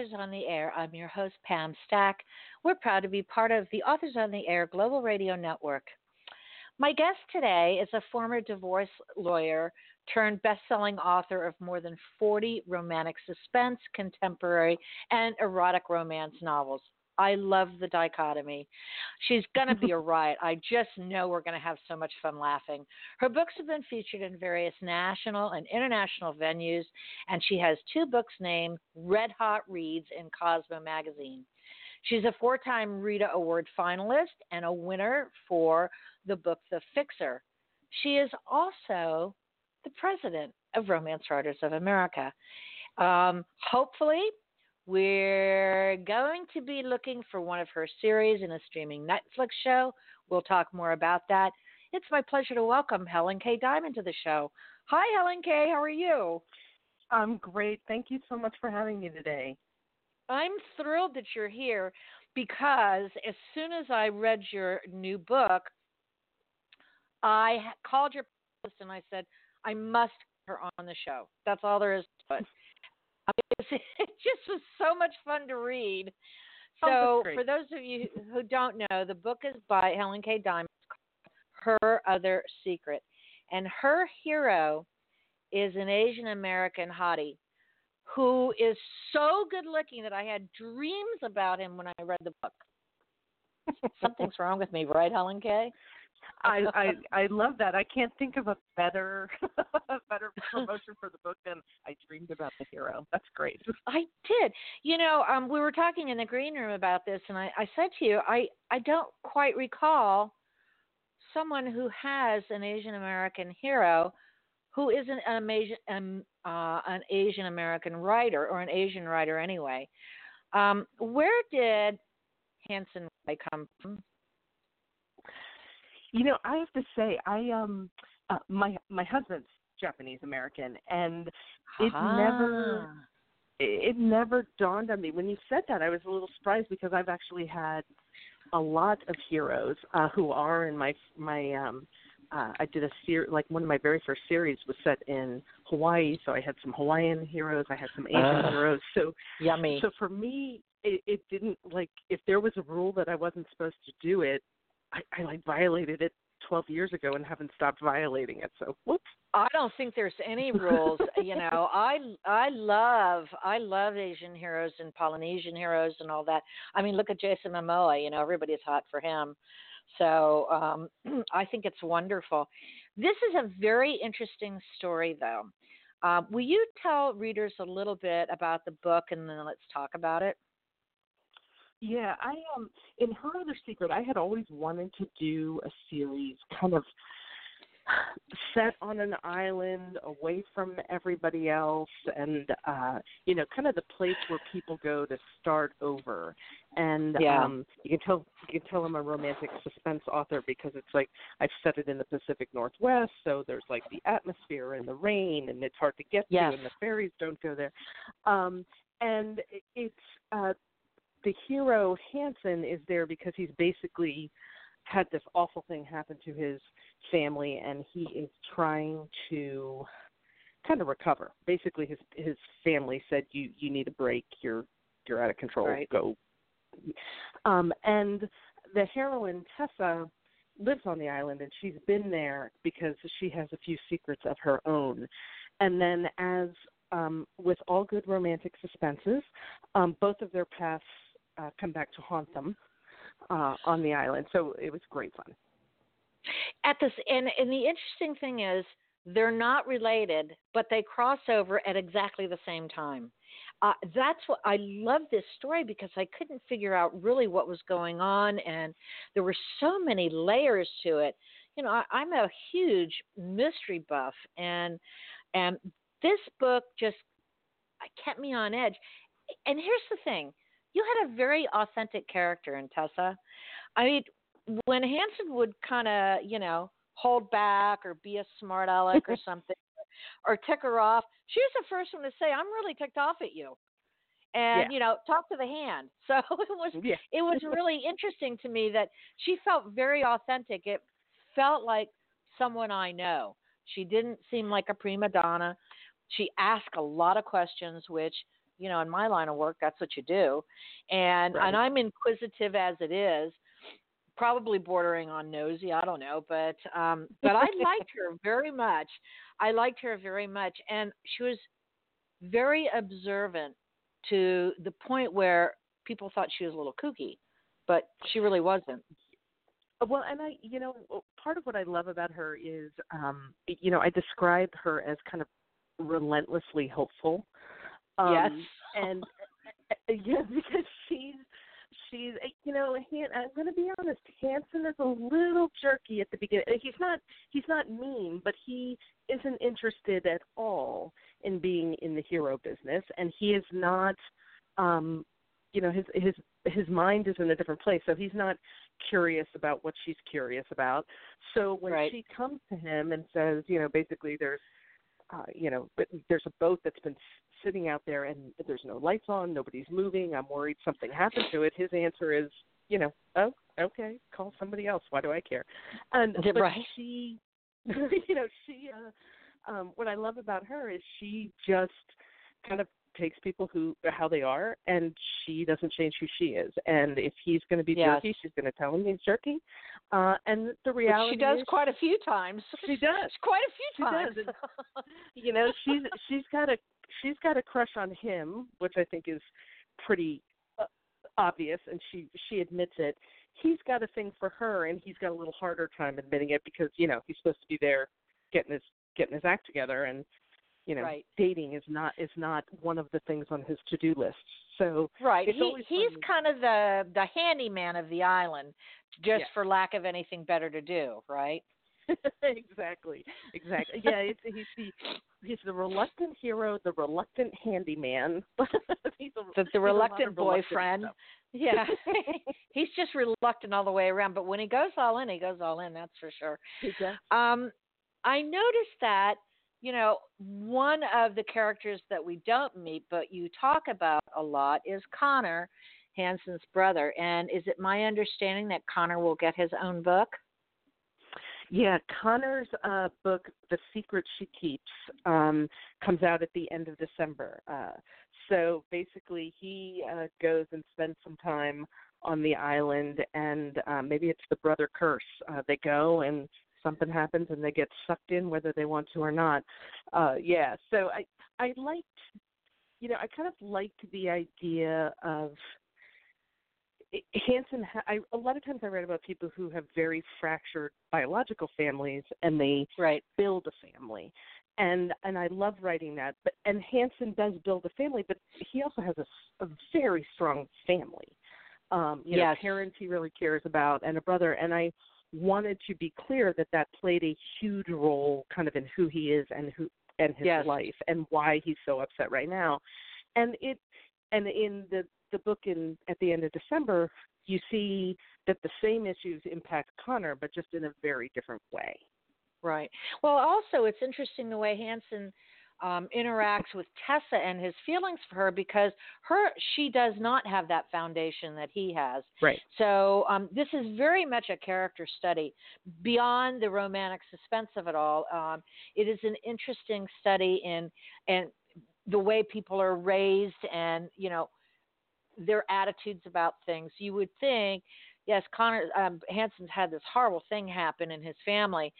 Authors on the Air. I'm your host, Pam Stack. We're proud to be part of the Authors on the Air Global Radio Network. My guest today is a former divorce lawyer turned best selling author of more than 40 romantic suspense, contemporary, and erotic romance novels. I love the dichotomy. She's going to be a riot. I just know we're going to have so much fun laughing. Her books have been featured in various national and international venues, and she has two books named Red Hot Reads in Cosmo magazine. She's a four time Rita Award finalist and a winner for the book The Fixer. She is also the president of Romance Writers of America. Um, hopefully, we're going to be looking for one of her series in a streaming Netflix show. We'll talk more about that. It's my pleasure to welcome HelenKay Dimon to the show. Hi, HelenKay How are you? I'm great. Thank you so much for having me today. I'm thrilled that you're here because as soon as I read your new book, I called your post and I said, I must her on the show. That's all there is to it. it just was so much fun to read. Oh, so, for those of you who don't know, the book is by HelenKay Dimon, Her Other Secret. And her hero is an Asian American hottie who is so good looking that I had dreams about him when I read the book. Something's wrong with me, right, HelenKay? I, I I love that. I can't think of a better a better promotion for the book than I dreamed about the hero. That's great. I did. You know, um, we were talking in the green room about this, and I, I said to you, I I don't quite recall someone who has an Asian American hero who isn't an Asian um, uh, an Asian American writer or an Asian writer anyway. Um, where did Hansen come from? You know, I have to say, I um, uh, my my husband's Japanese American, and it ah. never it never dawned on me when you said that. I was a little surprised because I've actually had a lot of heroes uh, who are in my my um uh, I did a ser- like one of my very first series was set in Hawaii, so I had some Hawaiian heroes, I had some Asian uh, heroes. So yummy. So for me, it, it didn't like if there was a rule that I wasn't supposed to do it, I, I like violated it 12 years ago and haven't stopped violating it. So whoops. I don't think there's any rules. you know, I I love I love Asian heroes and Polynesian heroes and all that. I mean, look at Jason Momoa. You know, everybody's hot for him. So um, I think it's wonderful. This is a very interesting story, though. Uh, will you tell readers a little bit about the book and then let's talk about it? Yeah, I um in Her Other Secret, I had always wanted to do a series kind of set on an island away from everybody else and uh you know kind of the place where people go to start over and yeah. um you can tell you can tell I'm a romantic suspense author because it's like I've set it in the Pacific Northwest so there's like the atmosphere and the rain and it's hard to get yes. to and the ferries don't go there um and it's uh the hero Hansen is there because he's basically had this awful thing happen to his family and he is trying to kind of recover. Basically his his family said you you need a break, you're you're out of control, right. go. Um and the heroine Tessa lives on the island and she's been there because she has a few secrets of her own. And then as um, with all good romantic suspenses, um, both of their paths uh, come back to haunt them uh, on the island. So it was great fun. At this, and and the interesting thing is they're not related, but they cross over at exactly the same time. Uh, that's what I love this story because I couldn't figure out really what was going on, and there were so many layers to it. You know, I, I'm a huge mystery buff, and and this book just kept me on edge. And here's the thing: you had a very authentic character in Tessa. I mean, when Hansen would kind of, you know, hold back or be a smart aleck or something, or tick her off, she was the first one to say, "I'm really ticked off at you." and yeah. you know talk to the hand so it was yeah. it was really interesting to me that she felt very authentic it felt like someone i know she didn't seem like a prima donna she asked a lot of questions which you know, in my line of work, that's what you do, and Right. and I'm inquisitive as it is, probably bordering on nosy. I don't know, but um, but I liked her very much. I liked her very much, and she was very observant to the point where people thought she was a little kooky, but she really wasn't. Well, and I, you know, part of what I love about her is, um, you know, I describe her as kind of relentlessly hopeful. Um, yes. and uh, yeah, because she's she's uh, you know, Han, I'm going to be honest. Hansen is a little jerky at the beginning. He's not he's not mean, but he isn't interested at all in being in the hero business, and he is not. um you know his his his mind is in a different place so he's not curious about what she's curious about so when Right. she comes to him and says you know basically there's uh you know but there's a boat that's been sitting out there and there's no lights on nobody's moving i'm worried something happened to it his answer is you know oh okay call somebody else why do i care and but right. she you know she uh um what i love about her is she just kind of takes people who how they are and she doesn't change who she is and if he's going to be Yes. jerky she's going to tell him he's jerky uh and the Which reality she does quite a few times. she does quite a She few times. you know she's she's got a she's got a crush on him which i think is pretty uh, obvious and she she admits it he's got a thing for her and he's got a little harder time admitting it because you know he's supposed to be there getting his getting his act together and you know Right. dating is not is not one of the things on his to do list so Right. He he's funny. kind of the the handyman of the island, just Yeah. for lack of anything better to do, right? exactly exactly yeah it's he's the he's the reluctant hero the reluctant handyman he's a, The, the a lot of reluctant reluctant boyfriend. stuff. Yeah. he's just reluctant all the way around, but when he goes all in, he goes all in, that's for sure. Um I noticed that, you know, one of the characters that we don't meet but you talk about a lot is Connor, Hansen's brother. And is it my understanding that Connor will get his own book? Yeah, Connor's uh, book, The Secret She Keeps, um, comes out at the end of December. Uh, so basically, he uh, goes and spends some time on the island, and uh, maybe it's the brother curse. Uh, they go and something happens, and they get sucked in, whether they want to or not. Uh, yeah, so I I liked, you know, I kind of liked the idea of Hansen, ha- I, a lot of times I read about people who have very fractured biological families and they Right. build a family, and and I love writing that. But and Hansen does build a family, but he also has a, a very strong family. Um, you know, parents he really cares about, and a brother. And I wanted to be clear that that played a huge role, kind of in who he is and who and his Yes. life and why he's so upset right now. And it and in the the book in at the end of December, you see that the same issues impact Connor, but just in a very different way. Right. Well, also, it's interesting the way Hansen um, interacts with Tessa and his feelings for her because her she does not have that foundation that he has. Right. So um, this is very much a character study beyond the romantic suspense of it all. Um, it is an interesting study in and the way people are raised and you know their attitudes about things. You would think, yes, Connor um, Hansen's had this horrible thing happen in his family,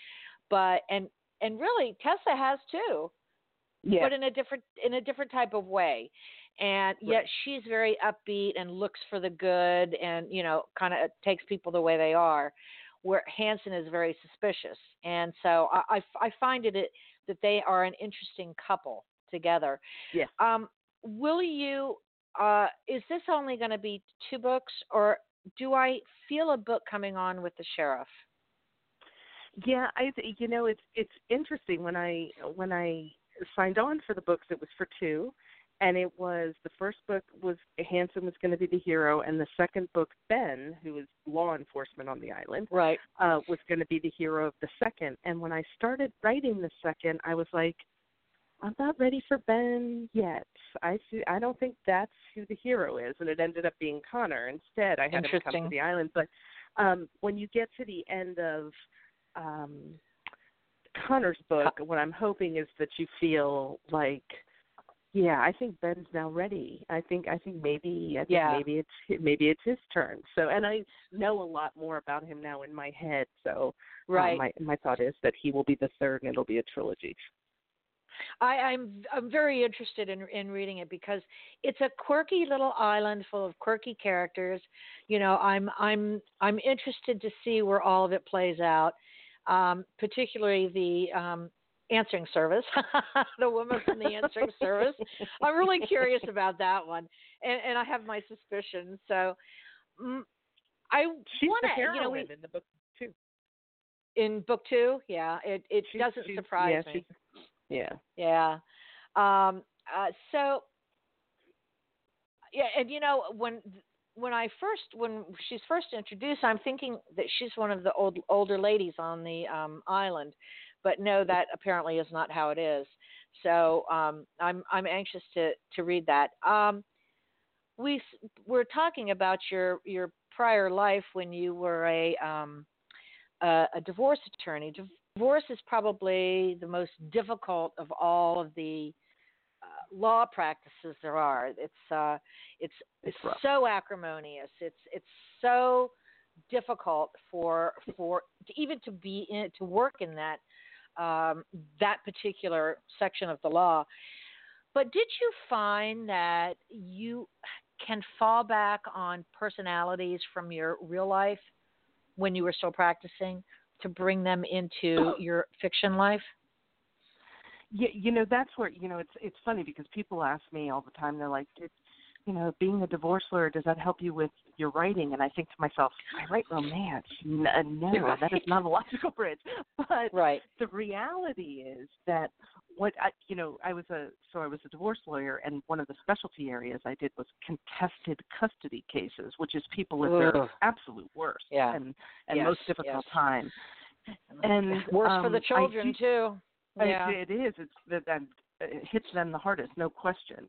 but and and really Tessa has too, Yeah. but in a different in a different type of way. And yet Right. she's very upbeat and looks for the good and you know kind of takes people the way they are. Where Hansen is very suspicious, and so I, I, I find it, it that they are an interesting couple together. Yeah. Um, will you? Uh, is this only going to be two books, or do I feel a book coming on with the sheriff? Yeah, I th- you know it's it's interesting when I when I signed on for the books it was for two and it was the first book was Hansen was going to be the hero and the second book Ben who is law enforcement on the island Right. uh was going to be the hero of the second and when I started writing the second I was like I'm not ready for Ben yet. I see, I don't think that's who the hero is and it ended up being Connor instead. I had him come to the island but um when you get to the end of um Connor's book, what I'm hoping is that you feel like yeah, I think Ben's now ready. I think I think maybe I think Yeah. maybe it's maybe it's his turn. So and I know a lot more about him now in my head. So um, Right. my my thought is that he will be the third and it'll be a trilogy. I, I'm I'm very interested in in reading it because it's a quirky little island full of quirky characters. You know, I'm I'm I'm interested to see where all of it plays out, um, particularly the um, answering service, the woman from the answering service. I'm really curious about that one, and and I have my suspicions. So, mm, I want to, you know, we, in the book too. in book two, yeah, it it doesn't surprise yeah, me. she's- Yeah. Yeah. Um, uh, so, yeah, and you know when when I first when she's first introduced, I'm thinking that she's one of the old older ladies on the um, island, but no, that apparently is not how it is. So um, I'm I'm anxious to to read that. Um, we were talking about your your prior life when you were a um, a, a divorce attorney. Divorce is probably the most difficult of all of the uh, law practices there are. It's uh, it's It's so acrimonious. It's it's so difficult for for to even to be in to work in that um, that particular section of the law. But did you find that you can fall back on personalities from your real life when you were still practicing to bring them into your fiction life? Yeah, you know that's where you know it's it's funny because people ask me all the time. They're like, "Did you know being a divorce lawyer does that help you with your writing?" And I think to myself, I write romance. Uh, no, that is not a logical bridge. But Right. the reality is that what I, you know, I was a so I was a divorce lawyer, and one of the specialty areas I did was contested custody cases, which is people at their absolute worst Yeah. and and Yes, most difficult yes. time. And Worse for um, the children do- too. Yeah. it, is. It's that that it hits them the hardest, no question.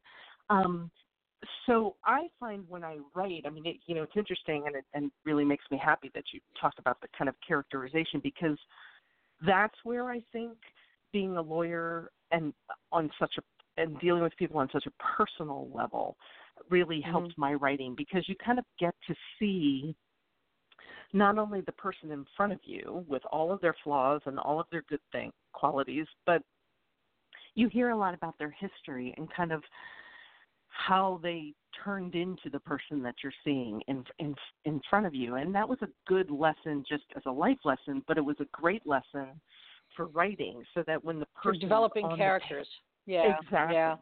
Um, so I find when I write, I mean, it, you know, it's interesting and it and really makes me happy that you talked about the kind of characterization because that's where I think being a lawyer and on such a and dealing with people on such a personal level really mm-hmm. helped my writing because you kind of get to see not only the person in front of you with all of their flaws and all of their good thing qualities, but you hear a lot about their history and kind of how they turned into the person that you're seeing in in in front of you and that was a good lesson just as a life lesson but it was a great lesson for writing so that when the person is developing characters. Yeah. Exactly. Yeah.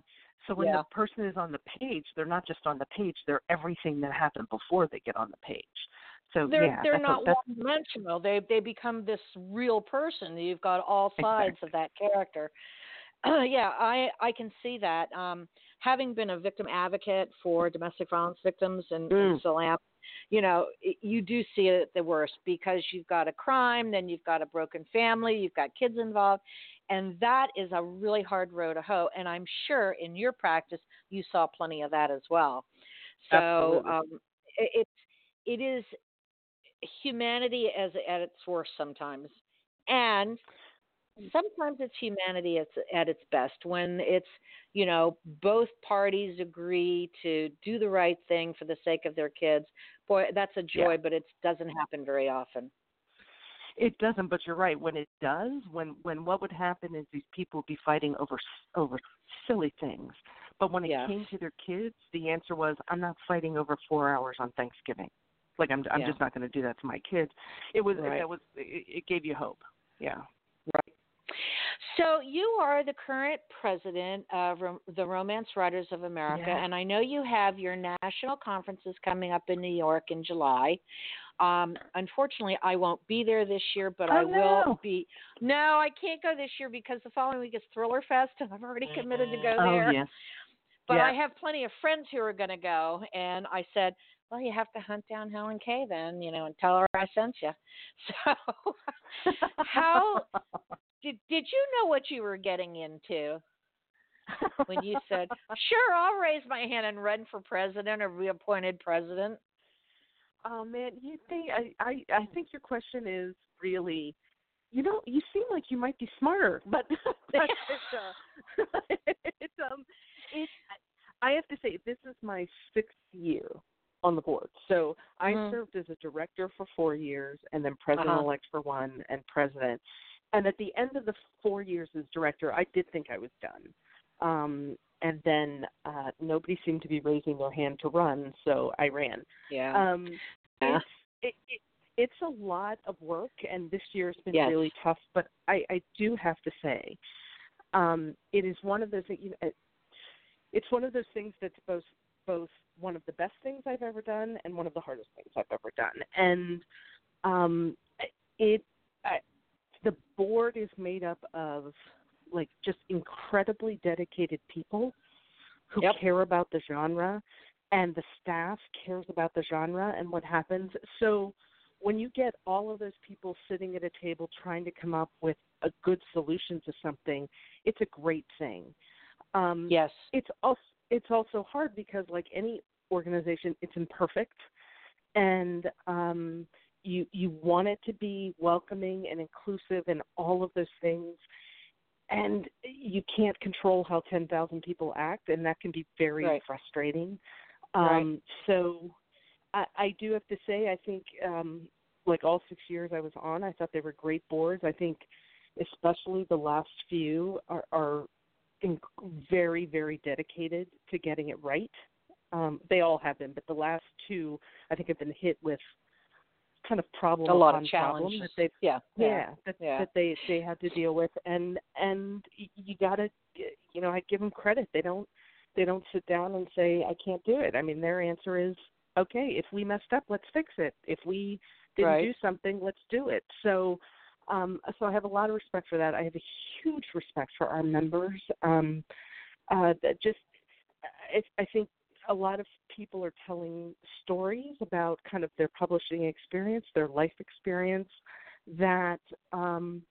So when Yeah. the person is on the page, they're not just on the page; they're everything that happened before they get on the page. So They're yeah, they're not one dimensional. They they become this real person. You've got all sides of that character. Yeah, I I can see that. Um, having been a victim advocate for domestic violence victims and, and Mm. SALAM, you know, you do see it at the worst because you've got a crime, then you've got a broken family, you've got kids involved, and that is a really hard road to hoe. And I'm sure in your practice you saw plenty of that as well. So um, it, it's it is humanity as at its worst sometimes, and sometimes it's humanity at, at its best when it's you know both parties agree to do the right thing for the sake of their kids. Boy, that's a joy, Yeah. but it doesn't happen very often. it doesn't. But you're right. When it does, when when what would happen is these people would be fighting over over silly things. But when it Yeah. came to their kids, the answer was, "I'm not fighting over four hours on Thanksgiving. Like I'm I'm Yeah. just not going to do that to my kids." It was Right. that was it, it gave you hope. Yeah. Right. So you are the current president of the Romance Writers of America, and I know you have your national conferences coming up in New York in July. Um, unfortunately, I won't be there this year, but Oh, I will no. be. No, I can't go this year because the following week is Thriller Fest, and I've already committed to go there. Oh yes. But. I have plenty of friends who are going to go, and I said, "Well, you have to hunt down HelenKay then, you know, and tell her I sent you." So, how did did you know what you were getting into when you said, "Sure, I'll raise my hand and run for president or be appointed president"? Oh man, you think I, I I think your question is really you know, you seem like you might be smarter, but, but it's, uh, it's um it, I have to say, this is my sixth year on the board. So I Mhm. served as a director for four years, and then president Uh-huh. elect for one, and president. And at the end of the four years as director, I did think I was done. Um, and then uh, nobody seemed to be raising their hand to run, so I ran. Yeah. Um, Yeah. it's, it, it, it's a lot of work, and this year's been Yes. really tough. But I, I do have to say, um, it is one of those. You know, it's one of those things that's both both one of the best things I've ever done and one of the hardest things I've ever done. And um, it, I, the board is made up of like just incredibly dedicated people who Yep. care about the genre and the staff cares about the genre and what happens. So when you get all of those people sitting at a table trying to come up with a good solution to something, it's a great thing. Um, yes. it's also it's also hard because like any organization, it's imperfect, and um, you you want it to be welcoming and inclusive and all of those things, and you can't control how ten thousand people act, and that can be very Right. frustrating. Right. Um, So I, I do have to say, I think um, like all six years I was on, I thought they were great boards. I think especially the last few are, are in, very, very dedicated to getting it right. Um, they all have been, but the last two, I think, have been hit with kind of problem A lot of challenges. that they've Yeah. yeah, that Yeah. that they they had to deal with, and and you gotta, you know, I give them credit. They don't they don't sit down and say I can't do it. I mean, their answer is okay. If we messed up, let's fix it. If we didn't Right. do something, let's do it. So. Um, so I have a lot of respect for that. I have a huge respect for our members. Um, uh, that just, I, I think a lot of people are telling stories about kind of their publishing experience, their life experience, that um,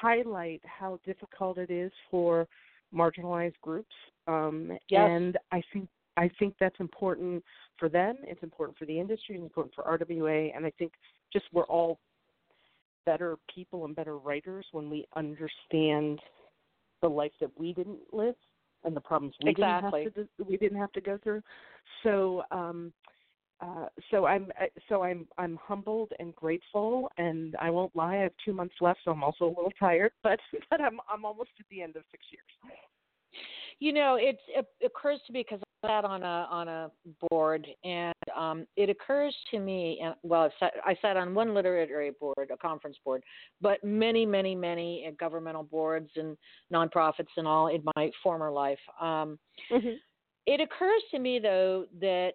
highlight how difficult it is for marginalized groups. Um, Yes. And I think I think that's important for them. It's important for the industry. It's important for RWA. And I think just we're all better people and better writers when we understand the life that we didn't live and the problems we Exactly. didn't have to we didn't have to go through. So um, uh, so I'm so I'm I'm humbled and grateful, and I won't lie. I have two months left, so I'm also a little tired, but but I'm I'm almost at the end of six years. You know, it, it occurs to me because I sat on a on a board, and um, it occurs to me, and well, I've sat, I sat on one literary board, a conference board, but many, many, many uh, governmental boards and nonprofits and all in my former life. Um, it occurs to me though that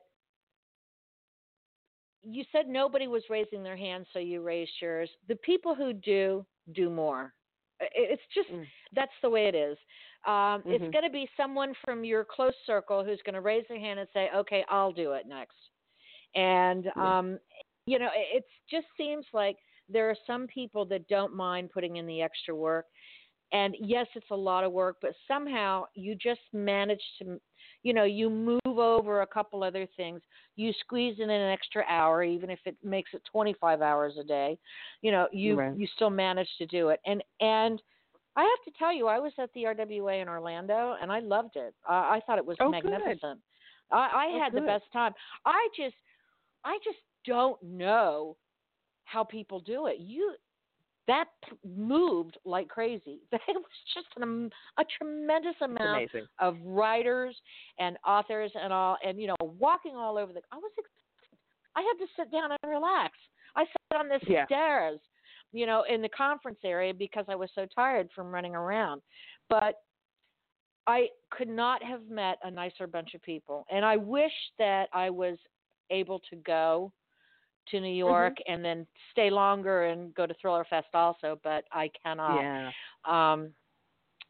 you said nobody was raising their hand, so you raised yours. The people who do do more. It's just Mm. that's the way it is. Um, It's Mhm. going to be someone from your close circle who's going to raise their hand and say, "Okay, I'll do it next." And Yeah. um, you know, it it's just seems like there are some people that don't mind putting in the extra work. And yes, it's a lot of work, but somehow you just manage to, you know, you move over a couple other things. You squeeze in an extra hour, even if it makes it 25 hours a day. You know, you Right. you still manage to do it. And and I have to tell you, I was at the RWA in Orlando, and I loved it. I, I thought it was Oh, good. magnificent. I, I Oh, had the best time. I just, I just don't know how people do it. You that moved like crazy. It was just an, um, a tremendous amount of writers and authors and all, and you know, walking all over the. I was, I had to sit down and relax. I sat on the Yeah. stairs, you know, in the conference area because I was so tired from running around. But I could not have met a nicer bunch of people, and I wish that I was able to go to New York and then stay longer and go to Thriller Fest also, but I cannot. yeah. Um,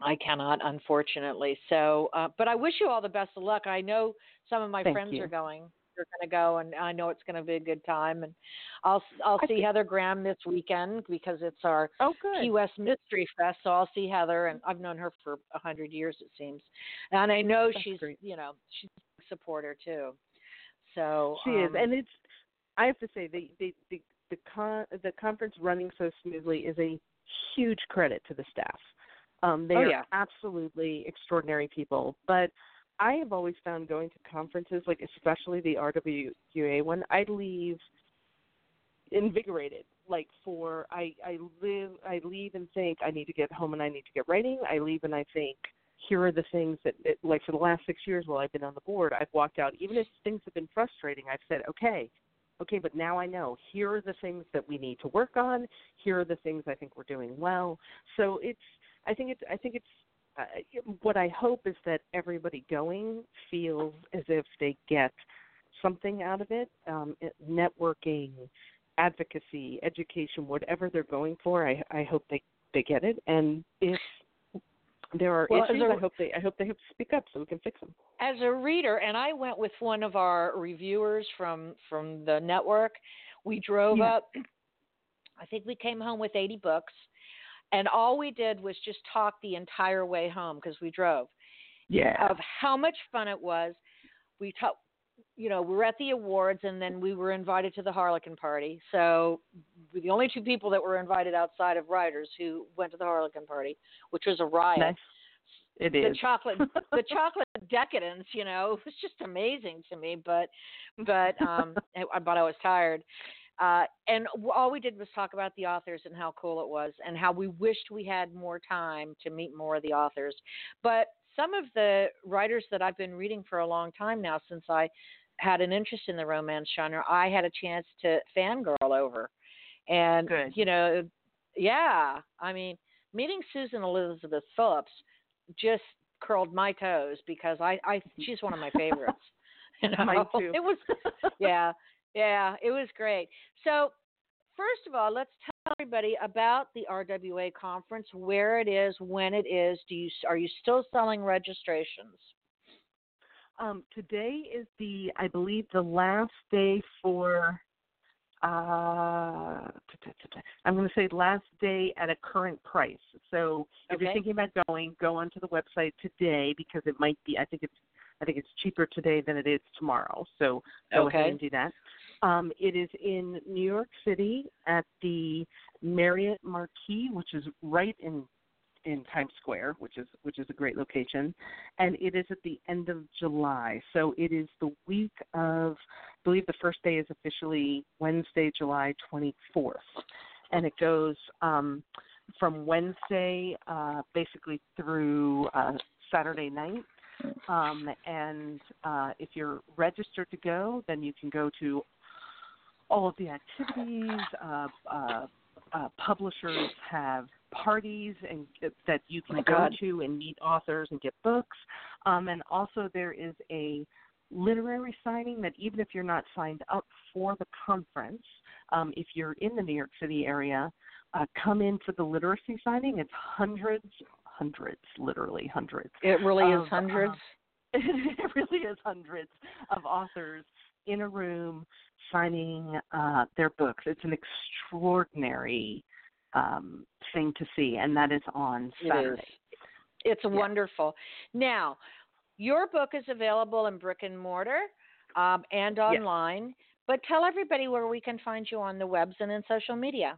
I cannot, unfortunately. So, uh, but I wish you all the best of luck. I know some of my Thank friends you. are going. They're going to go, and I know it's going to be a good time. And I'll I'll see think- Heather Graham this weekend because it's our Oh, good. Key West Mystery Fest. So I'll see Heather, and I've known her for a hundred years, it seems, and I know That's she's great. you know she's a supporter too. So She is, um, and it's. I have to say the the the the, con, the conference running so smoothly is a huge credit to the staff. Um, they Oh, are yeah. absolutely extraordinary people, but I have always found going to conferences, like especially the RWA one, I leave invigorated. Like for I I live I leave and think I need to get home and I need to get writing. I leave and I think here are the things that, that like for the last six years while I've been on the board, I've walked out. Even if things have been frustrating, I've said, okay, okay, but now I know here are the things that we need to work on. Here are the things I think we're doing well. So it's I think it's I think it's uh, what I hope is that everybody going feels as if they get something out of it. Um, networking, advocacy, education, whatever they're going for, I, I hope they they get it. And if there are well, issues, a, I hope they I hope they speak up so we can fix them. As a reader, and I went with one of our reviewers from from the network. We drove yeah. up. I think we came home with 80 books and all we did was just talk the entire way home because we drove. Yeah. Of how much fun it was. We talked you know, we were at the awards and then we were invited to the Harlequin party. So we're the only two people that were invited outside of writers who went to the Harlequin party, which was a riot. Nice. It the is. chocolate the chocolate decadence, you know, it was just amazing to me, but but um but I was tired. Uh, and all we did was talk about the authors and how cool it was, and how we wished we had more time to meet more of the authors. But some of the writers that I've been reading for a long time now, since I had an interest in the romance genre, I had a chance to fangirl over. And Good. you know, yeah, I mean, meeting Susan Elizabeth Phillips just curled my toes because I, I she's one of my favorites. You know? Mine too. It was, yeah. Yeah, it was great. So, first of all, let's tell everybody about the RWA conference, where it is, when it is. Do you are you still selling registrations? Um, today is the, I believe, the last day for. Uh, I'm going to say last day at a current price. So if okay. you're thinking about going, go onto the website today because it might be. I think it's I think it's cheaper today than it is tomorrow. So go okay. ahead and do that. Um, it is in New York City at the Marriott Marquis, which is right in in Times Square, which is which is a great location, and it is at the end of July. So it is the week of, I believe the first day is officially Wednesday, July 24th, and it goes um, from Wednesday uh, basically through uh, Saturday night. Um, and uh, if you're registered to go, then you can go to all of the activities. Uh, uh, uh, publishers have parties and that you can oh go God. to and meet authors and get books. Um, and also there is a literary signing that even if you're not signed up for the conference, um, if you're in the New York City area, uh, come in for the literacy signing. It's hundreds, hundreds, literally hundreds. It really of, is hundreds. Uh, it really is hundreds of authors in a room signing uh, their books. It's an extraordinary um, thing to see, and that is on Saturday. It is. It's yeah. wonderful. Now, your book is available in brick and mortar um, and online, but tell everybody where we can find you on the webs and in social media.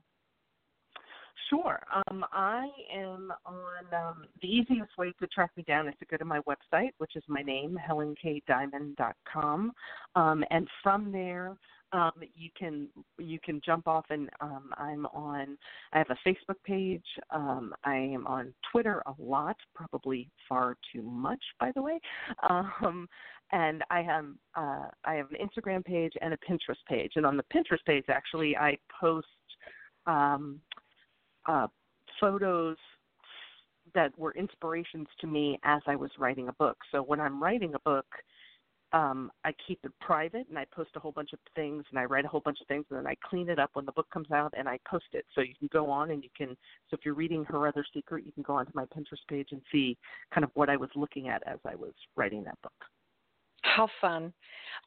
Sure. Um, I am on um, the easiest way to track me down is to go to my website, which is my name, HelenKayDimon.com, um, and from there um, you can you can jump off and um, I'm on. I have a Facebook page. Um, I am on Twitter a lot, probably far too much, by the way. Um, and I have uh, I have an Instagram page and a Pinterest page. And on the Pinterest page, actually, I post. Uh, photos that were inspirations to me as I was writing a book. So when I'm writing a book, um, I keep it private and I post a whole bunch of things and I write a whole bunch of things and then I clean it up when the book comes out and I post it. So you can go on and you can, so if you're reading Her Other Secret, you can go onto my Pinterest page and see kind of what I was looking at as I was writing that book. How fun.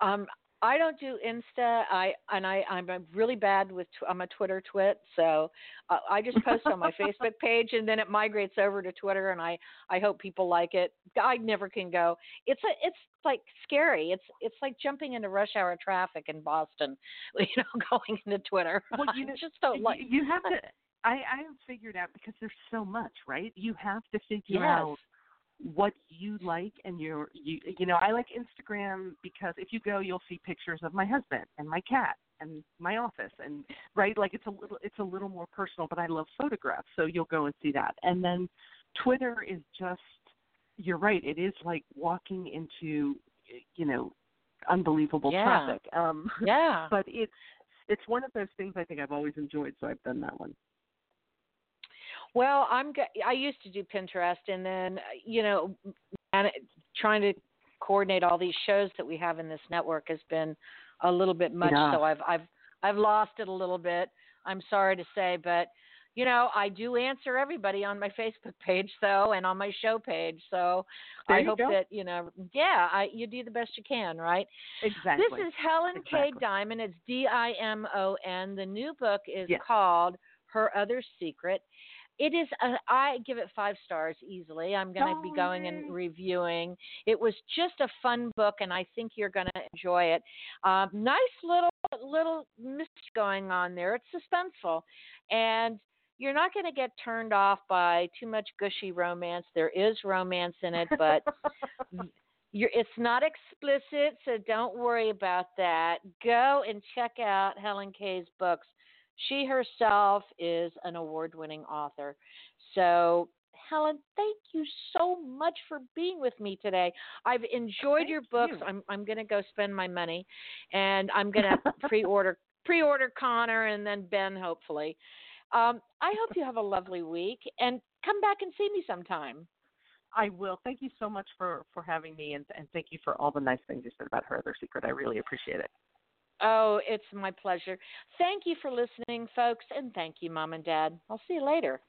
Um, I don't do Insta. I and I I'm really bad with I'm a Twitter twit, so uh, I just post on my Facebook page and then it migrates over to Twitter and I I hope people like it. I never can go. It's a it's like scary. It's it's like jumping into rush hour traffic in Boston, you know, going into Twitter. Well, you know, just don't like. You have to. I I have figured out because there's so much, right? You have to figure yes. out what you like and your you you know I like Instagram because if you go you'll see pictures of my husband and my cat and my office and right? Like it's a little it's a little more personal but I love photographs so you'll go and see that. And then Twitter is just you're right it is like walking into you know unbelievable yeah. traffic. Um yeah. but it's it's one of those things I think I've always enjoyed so I've done that one well, I'm. I used to do Pinterest, and then uh, you know, and trying to coordinate all these shows that we have in this network has been a little bit much. Yeah. So I've I've I've lost it a little bit. I'm sorry to say, but you know, I do answer everybody on my Facebook page though and on my show page. So there I hope go. that, you know, yeah, I you do the best you can, right? Exactly. This is Helen exactly. K. Dimon. It's D I M O N. The new book is yes. called Her Other Secret it is a, I give it five stars easily. I'm going to oh, be going and reviewing. It was just a fun book, and I think you're going to enjoy it. Um, nice little little mystery going on there. It's suspenseful, and you're not going to get turned off by too much gushy romance. There is romance in it, but. You're, it's not explicit, so don't worry about that. Go and check out HelenKay's books she herself is an award winning author. So, Helen, thank you so much for being with me today. I've enjoyed thank your books. You. I'm I'm going to go spend my money and I'm going to pre-order pre-order Connor and then Ben hopefully. Um, I hope you have a lovely week and come back and see me sometime. I will. Thank you so much for for having me and and thank you for all the nice things you said about her other secret. I really appreciate it. Oh, it's my pleasure. Thank you for listening, folks, and thank you, Mom and Dad. I'll see you later.